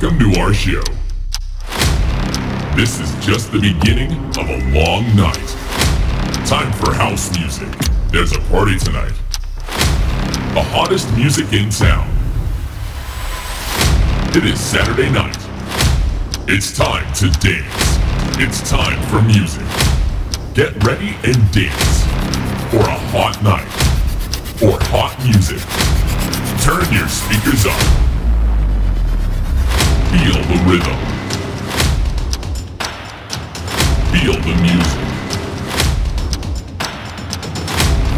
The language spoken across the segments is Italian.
Welcome to our show. This is just the beginning of a long night. Time for house music. There's a party tonight. The hottest music in town. It is Saturday night. It's time to dance. It's time for music. Get ready and dance for a hot night or hot music. Turn your speakers up. Feel the rhythm. Feel the music.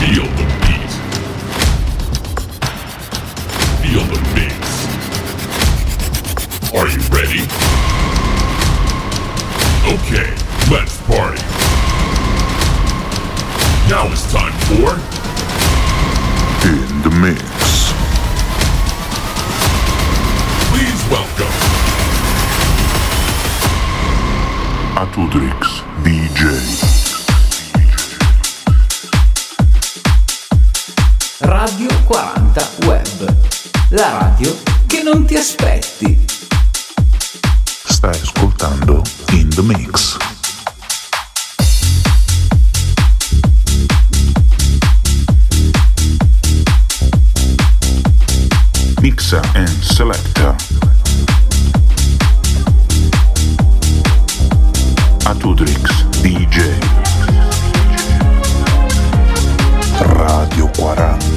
Feel the beat. Feel the mix. Are you ready? Okay, let's party. Now it's time for... In the Mix. Atudrix DJ. Radio 40 Web, la radio che non ti aspetti. Stai ascoltando In The Mix. Mixer and Selector Atutrix DJ Radio 40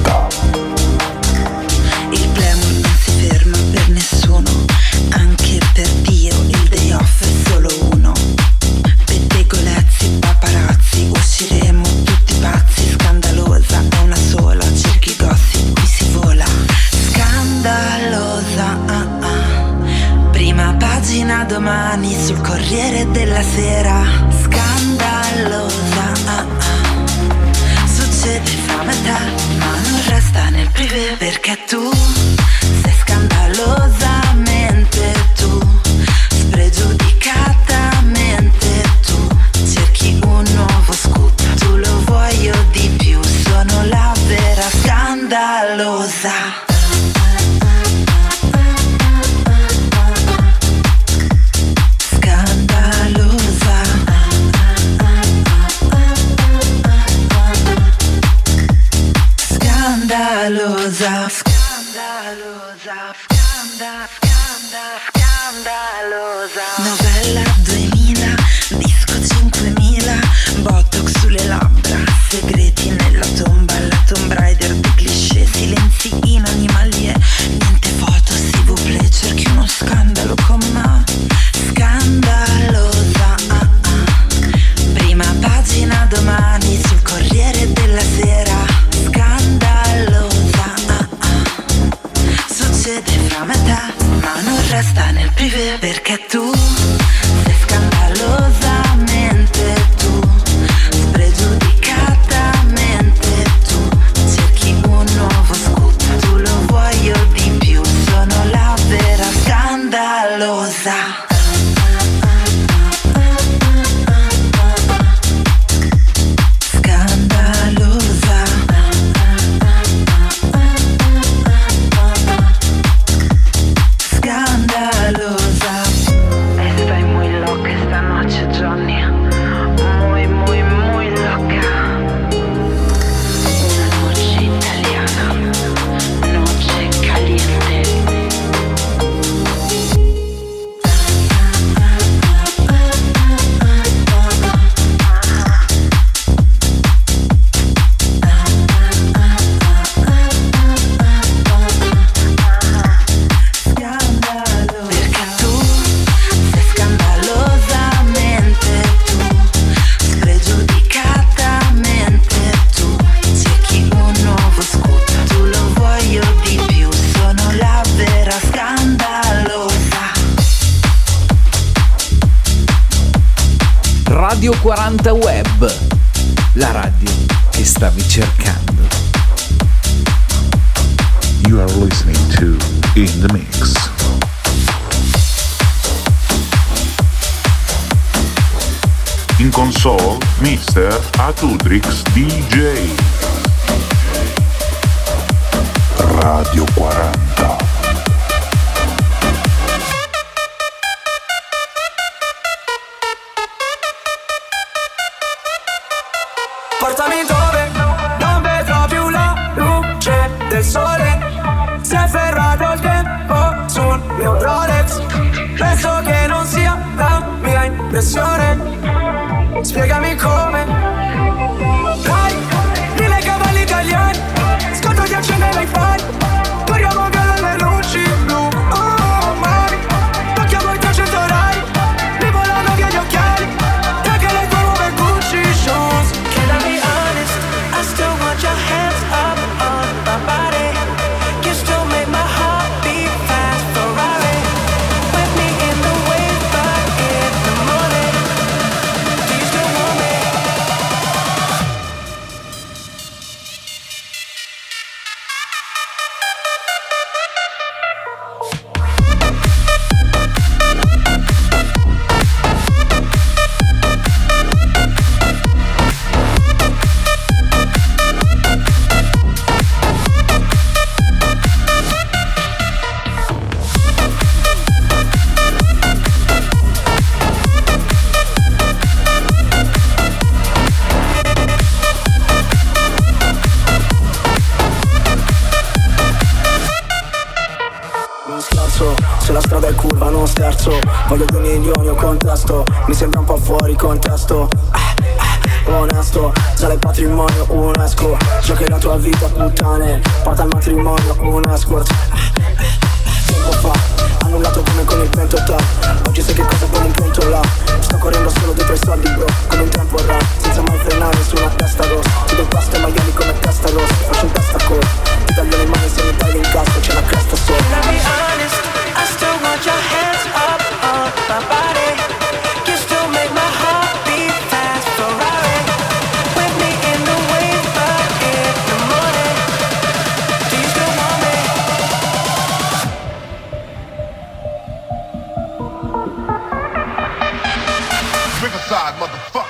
Riverside, motherfucker.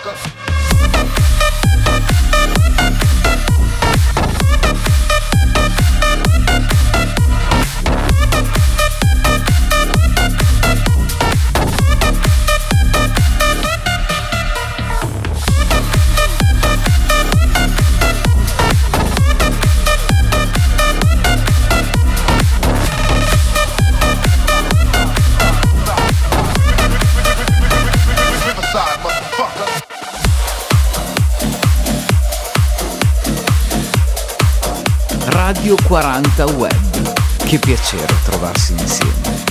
40 Web. Che piacere trovarsi insieme.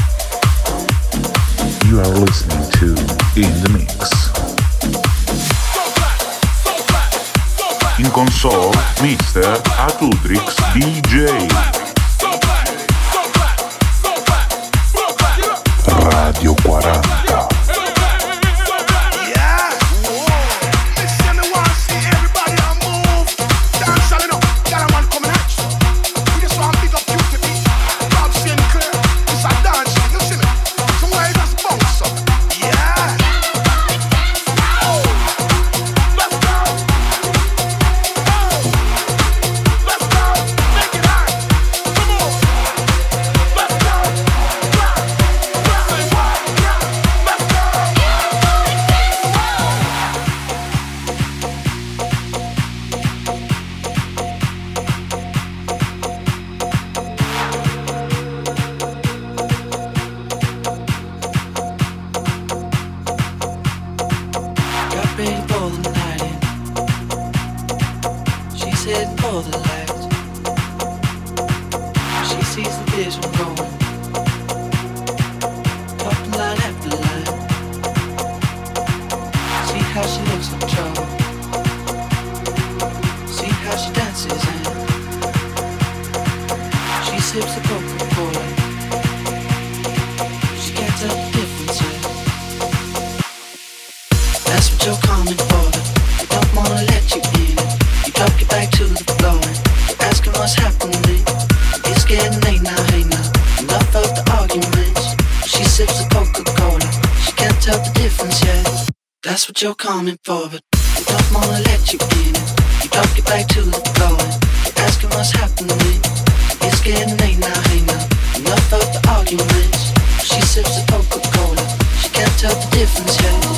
You are listening to In the Mix. In console, Mr. Atutrix DJ. headed for the light. She sees the vision growing. you're coming forward. You don't wanna let you in it. You don't get back to the floor. You're asking what's happening. It's getting late now, hey now. Enough of the arguments. She sips the Coca-Cola. She can't tell the difference yet.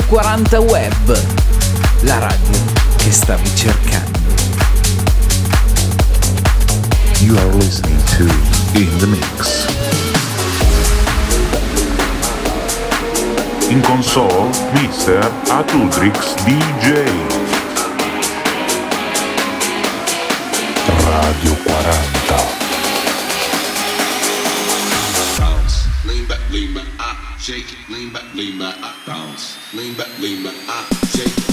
40 Web, la radio che stavi cercando. You are listening to In the Mix. In console, Mr. Atudrix DJ. Radio 40. Shake it, lean back, lean back, bounce. lean back, lean back, shake,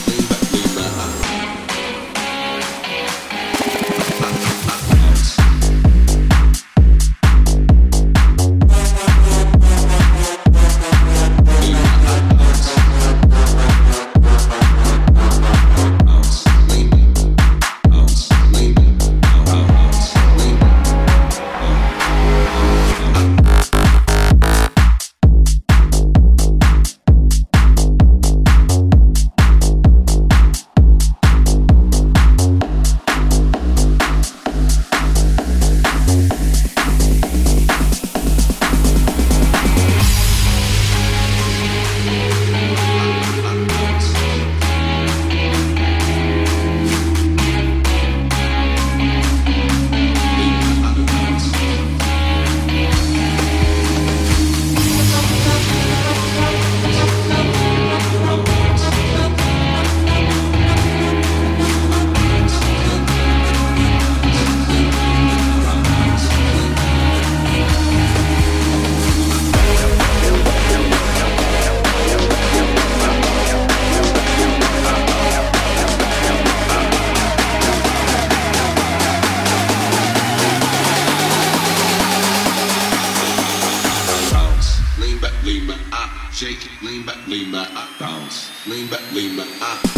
Lean back, lean back, I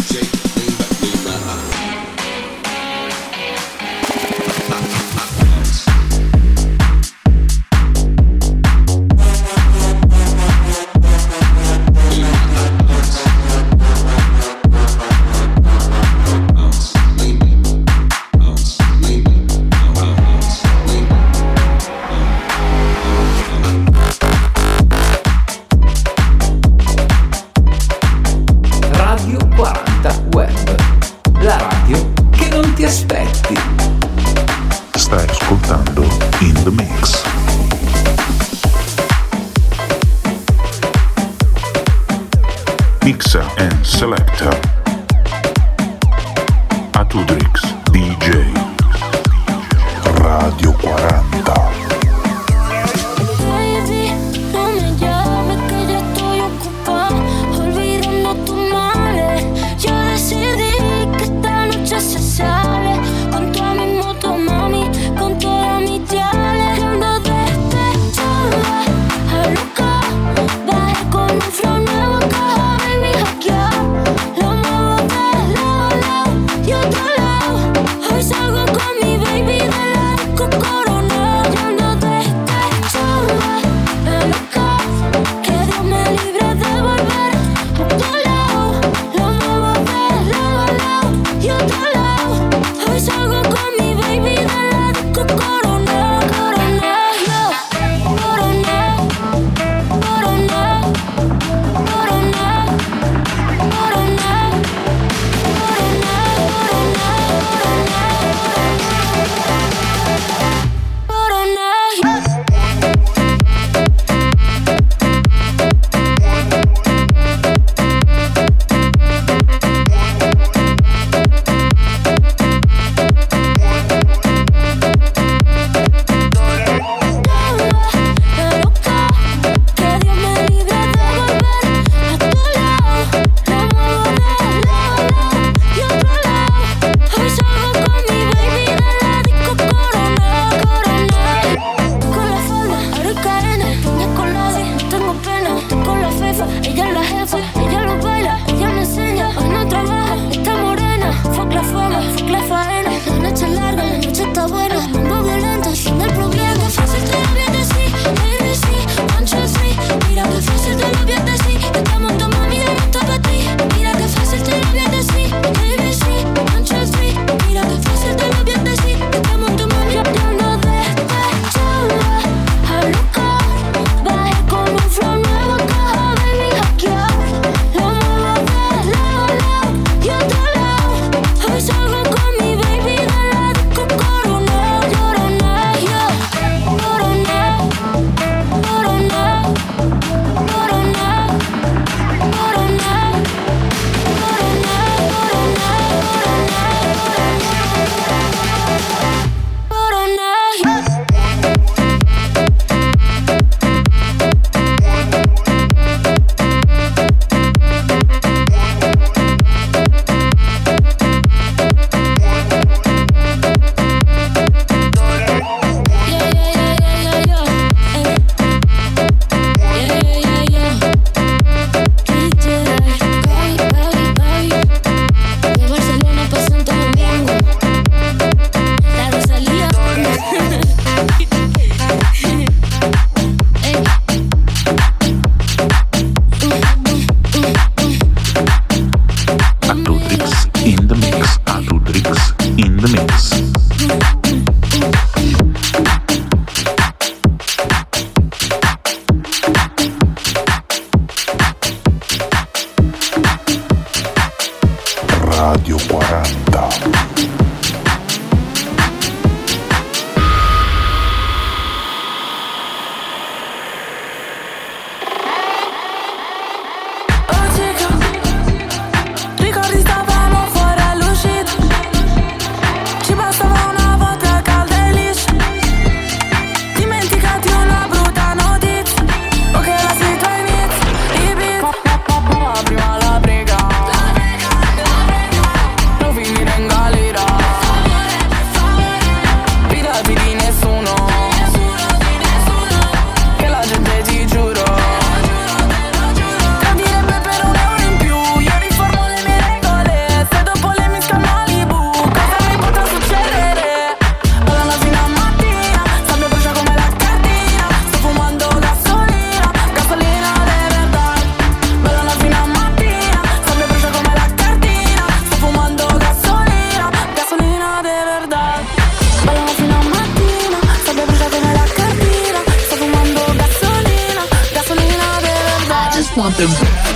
something. bad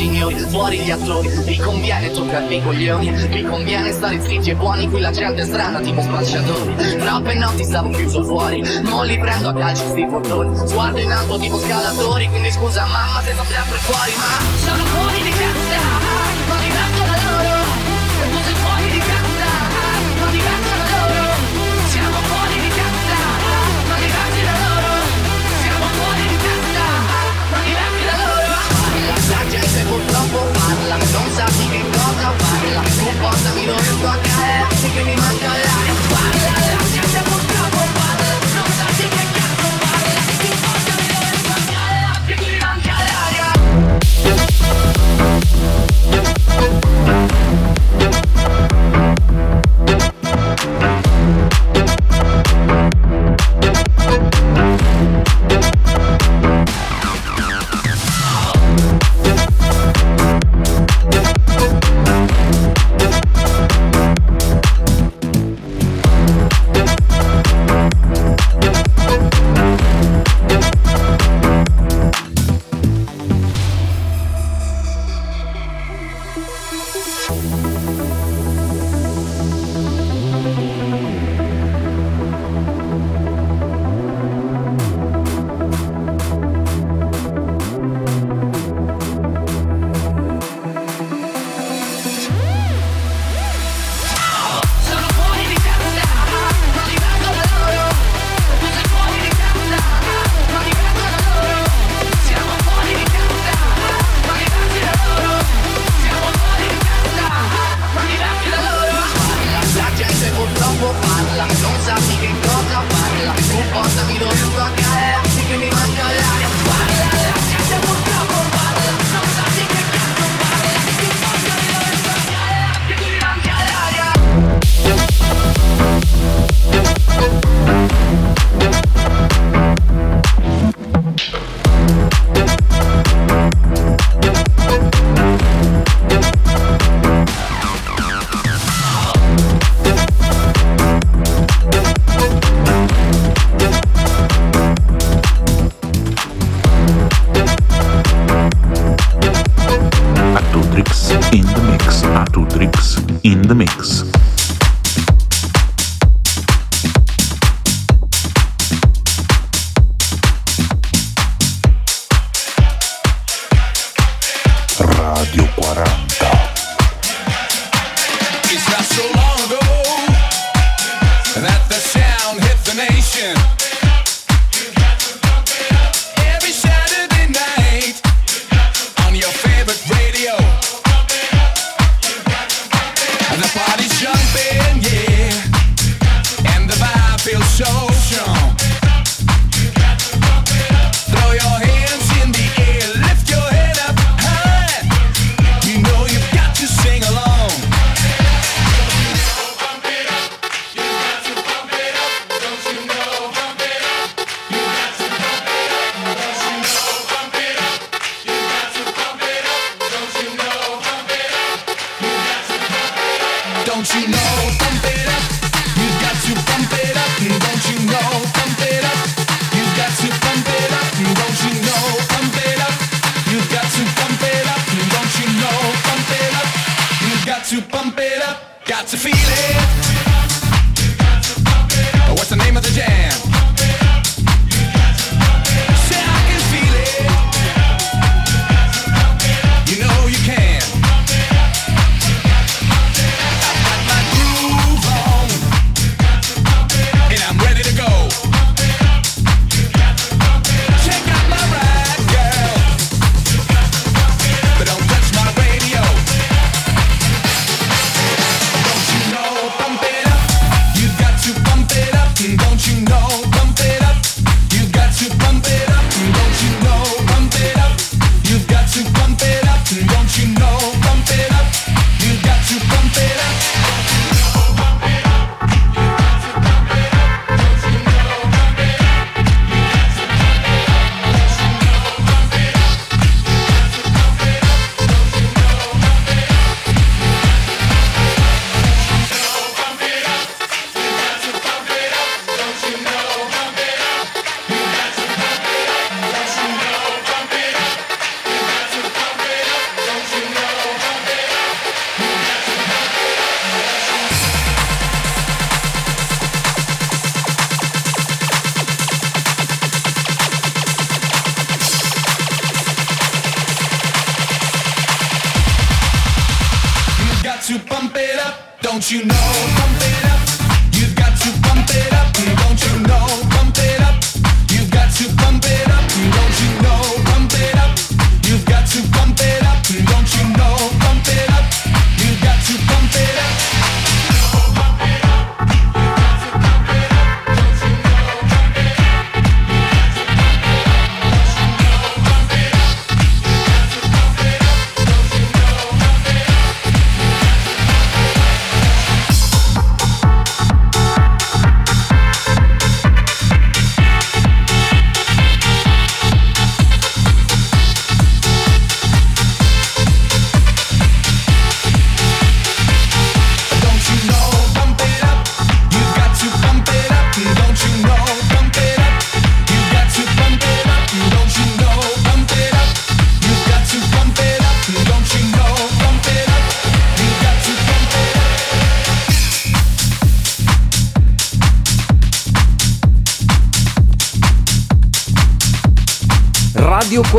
imbroglioni Fuori gli attori vi conviene toccarvi i coglioni. Vi conviene stare zitti e buoni. Qui la gente è strana tipo spacciatori. Troppe notti stavo chiuso fuori. Non li prendo a calci sti portoni. Sguardo in alto tipo scalatori. Quindi scusa mamma se sono sempre fuori Ma sono fuori di testa. cosa mi non riesco a caer, sì che mi manca l'aria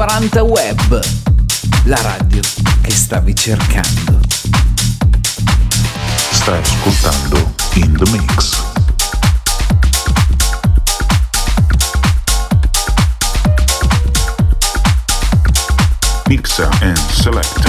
40 Web, la radio che stavi cercando. Stai ascoltando In The Mix. Mixa and select.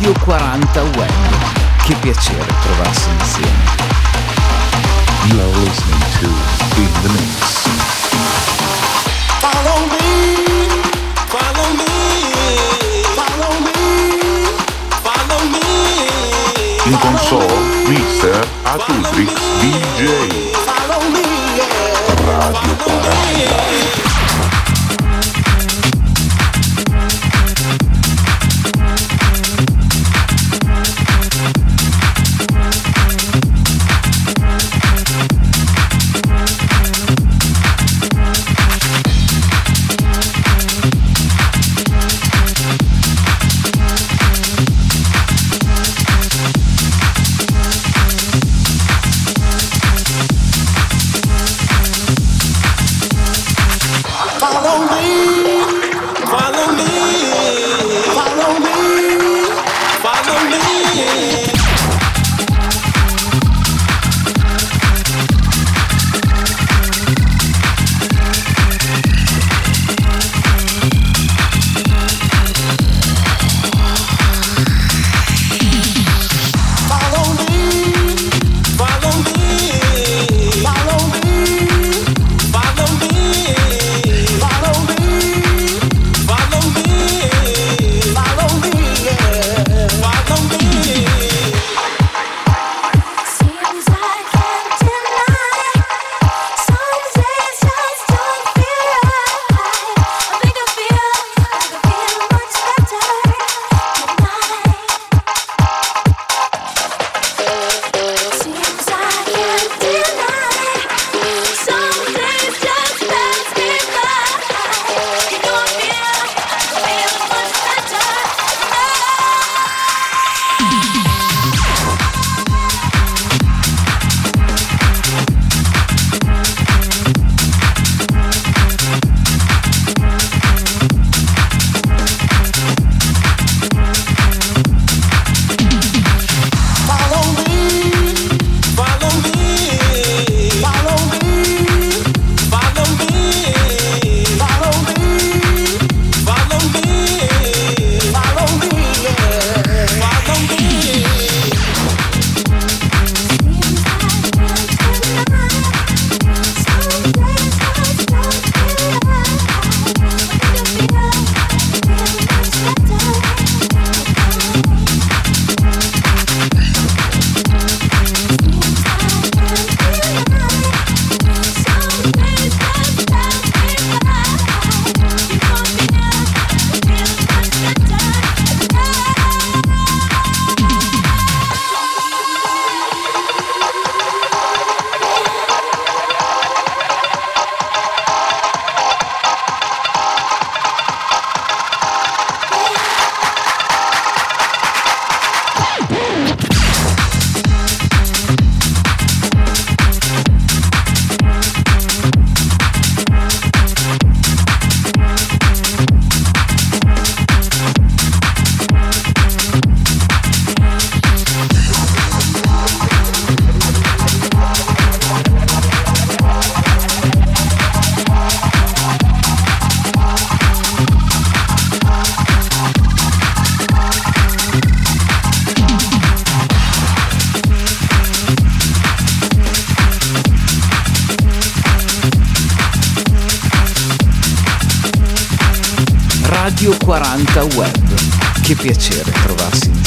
Radio 40 Web. Che piacere trovarsi insieme. You are listening to In the Mix. Follow me, follow me, follow me. In console, Mr. Atusrix DJ. Radio 40. Web. Che piacere trovarsi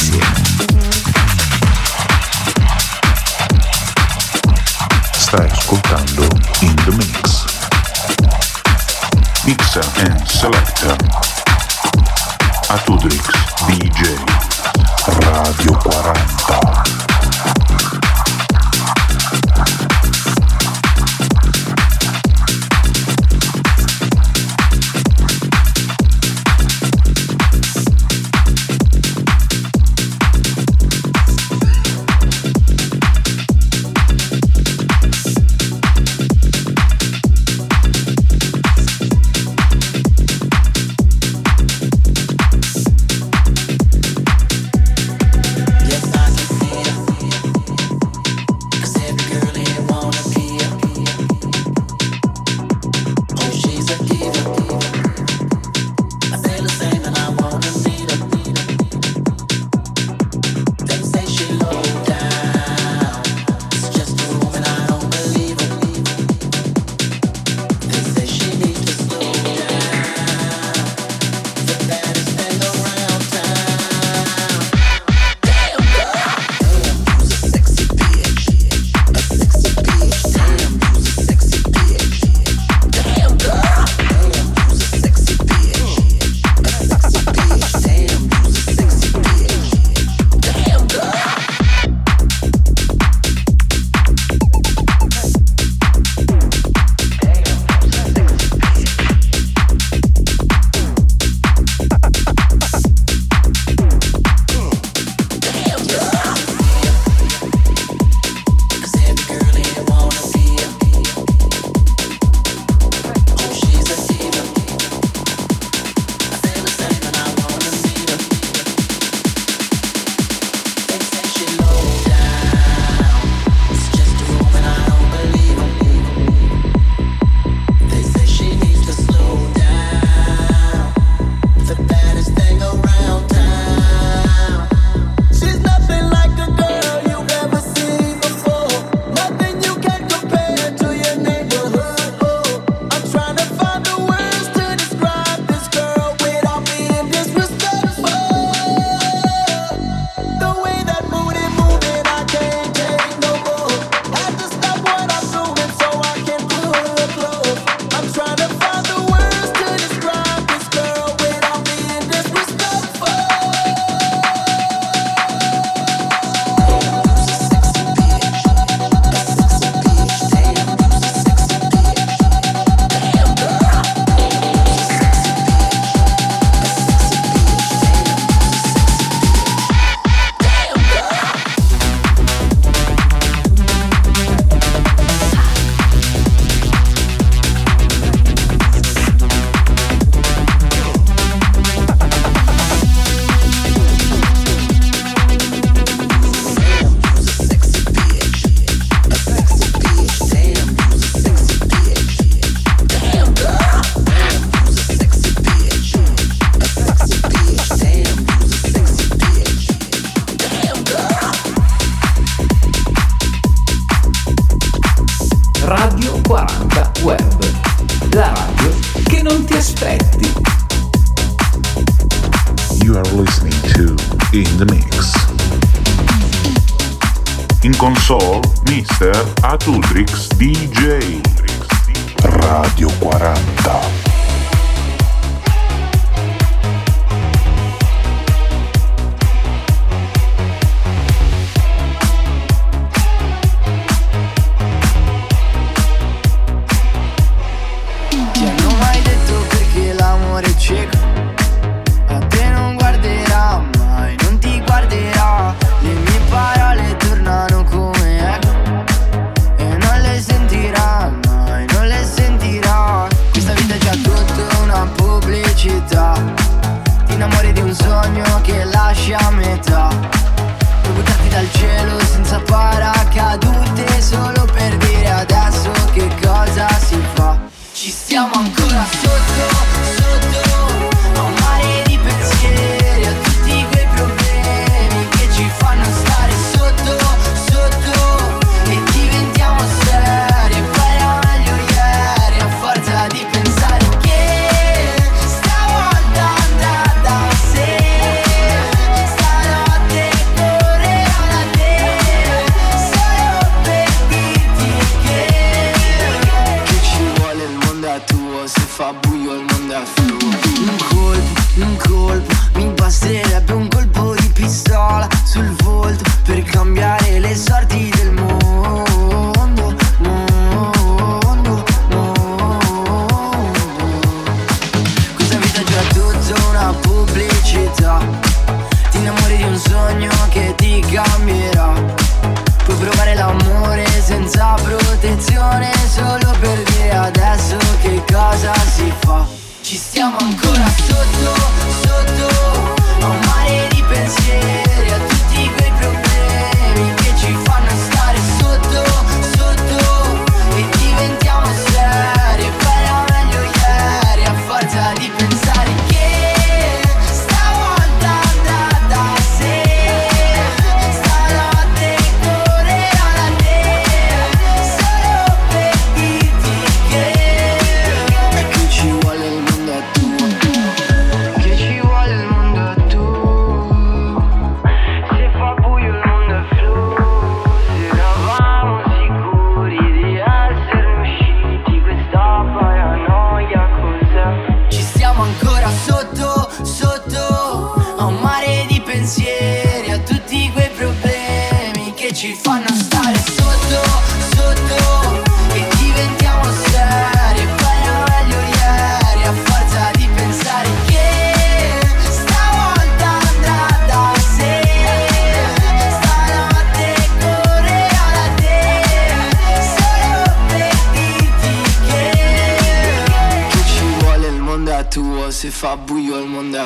sembra tuo Se fa buio il mondo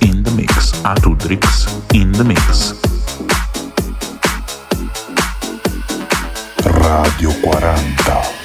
in the mix Atudrix in the mix. Radio 40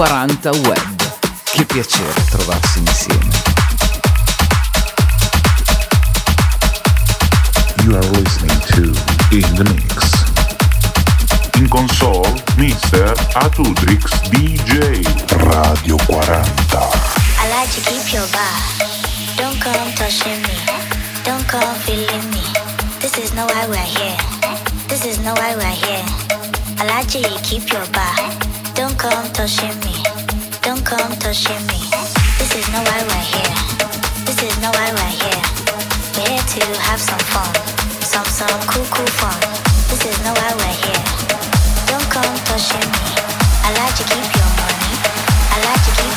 40 Web. Che piacere trovarsi insieme. You are listening to In the Mix. In console, Mr. Atudrix DJ. Radio 40. I like to keep your bar. Don't come touching me. Don't come feeling me. This is no why we're here. This is no why we're here. I like to keep your bar. Don't come touching me. Don't come touching me. This is no why we're here. This is no why we're here. We're here to have some fun. Some, some cool, cool fun. This is no why we're here. Don't come touching me. I like to keep your money. I like to keep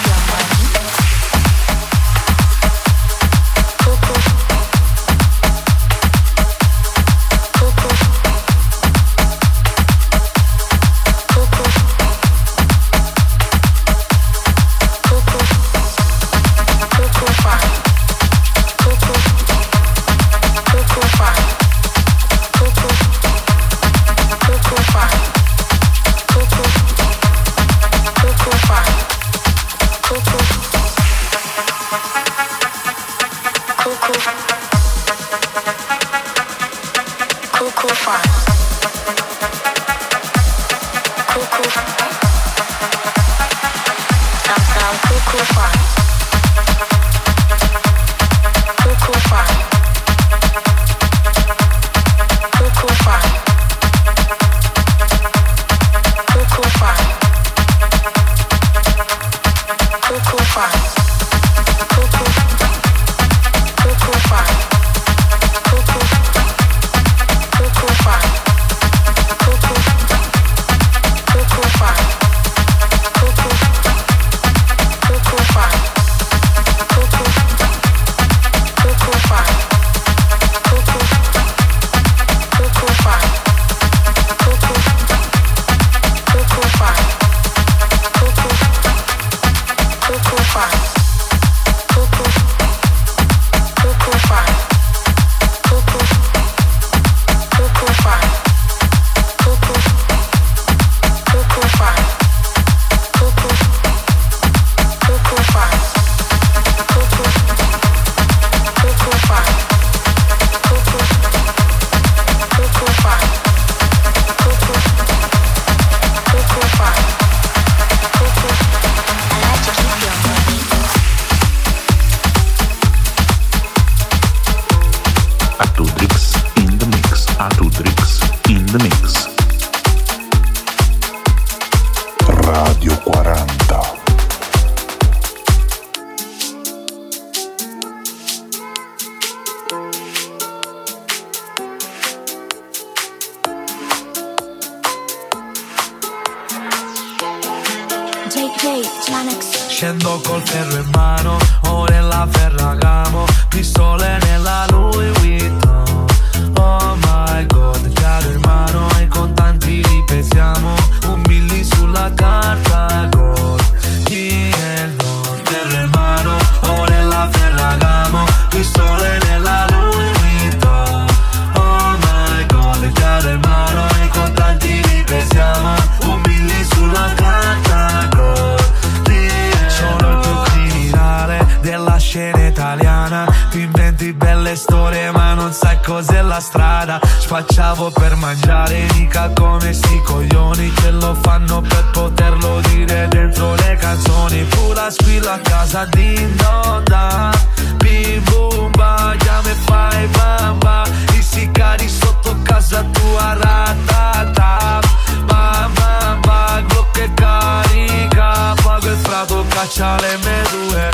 Lancia le medue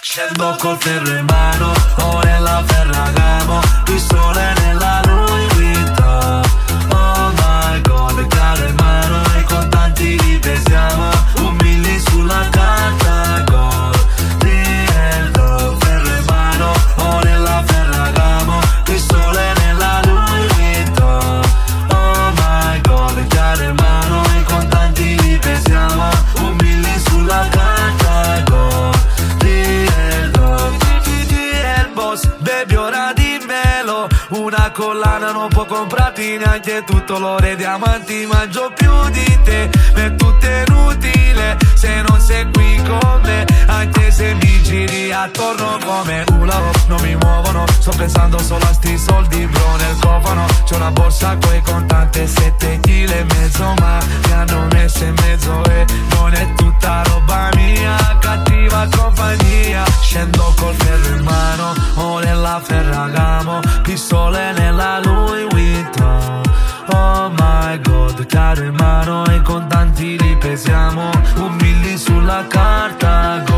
Scendo col ferro in mano Ho neanche tutto l'ore diamanti Mangio più di te, ma è tutto inutile Se non sei qui con me, anche se mi giri attorno come Ula, non mi muovono Sto pensando solo a sti soldi, bro, nel cofano. C'ho una borsa coi contante, sette kg e mezzo Ma mi hanno messo in mezzo e non è tutta roba mia. Cattiva compagnia, scendo col ferro in mano o nella ferragamo, pistole nella Louis Vuitton my god Chiaro in mano e contanti li pesiamo Un milli sulla carta.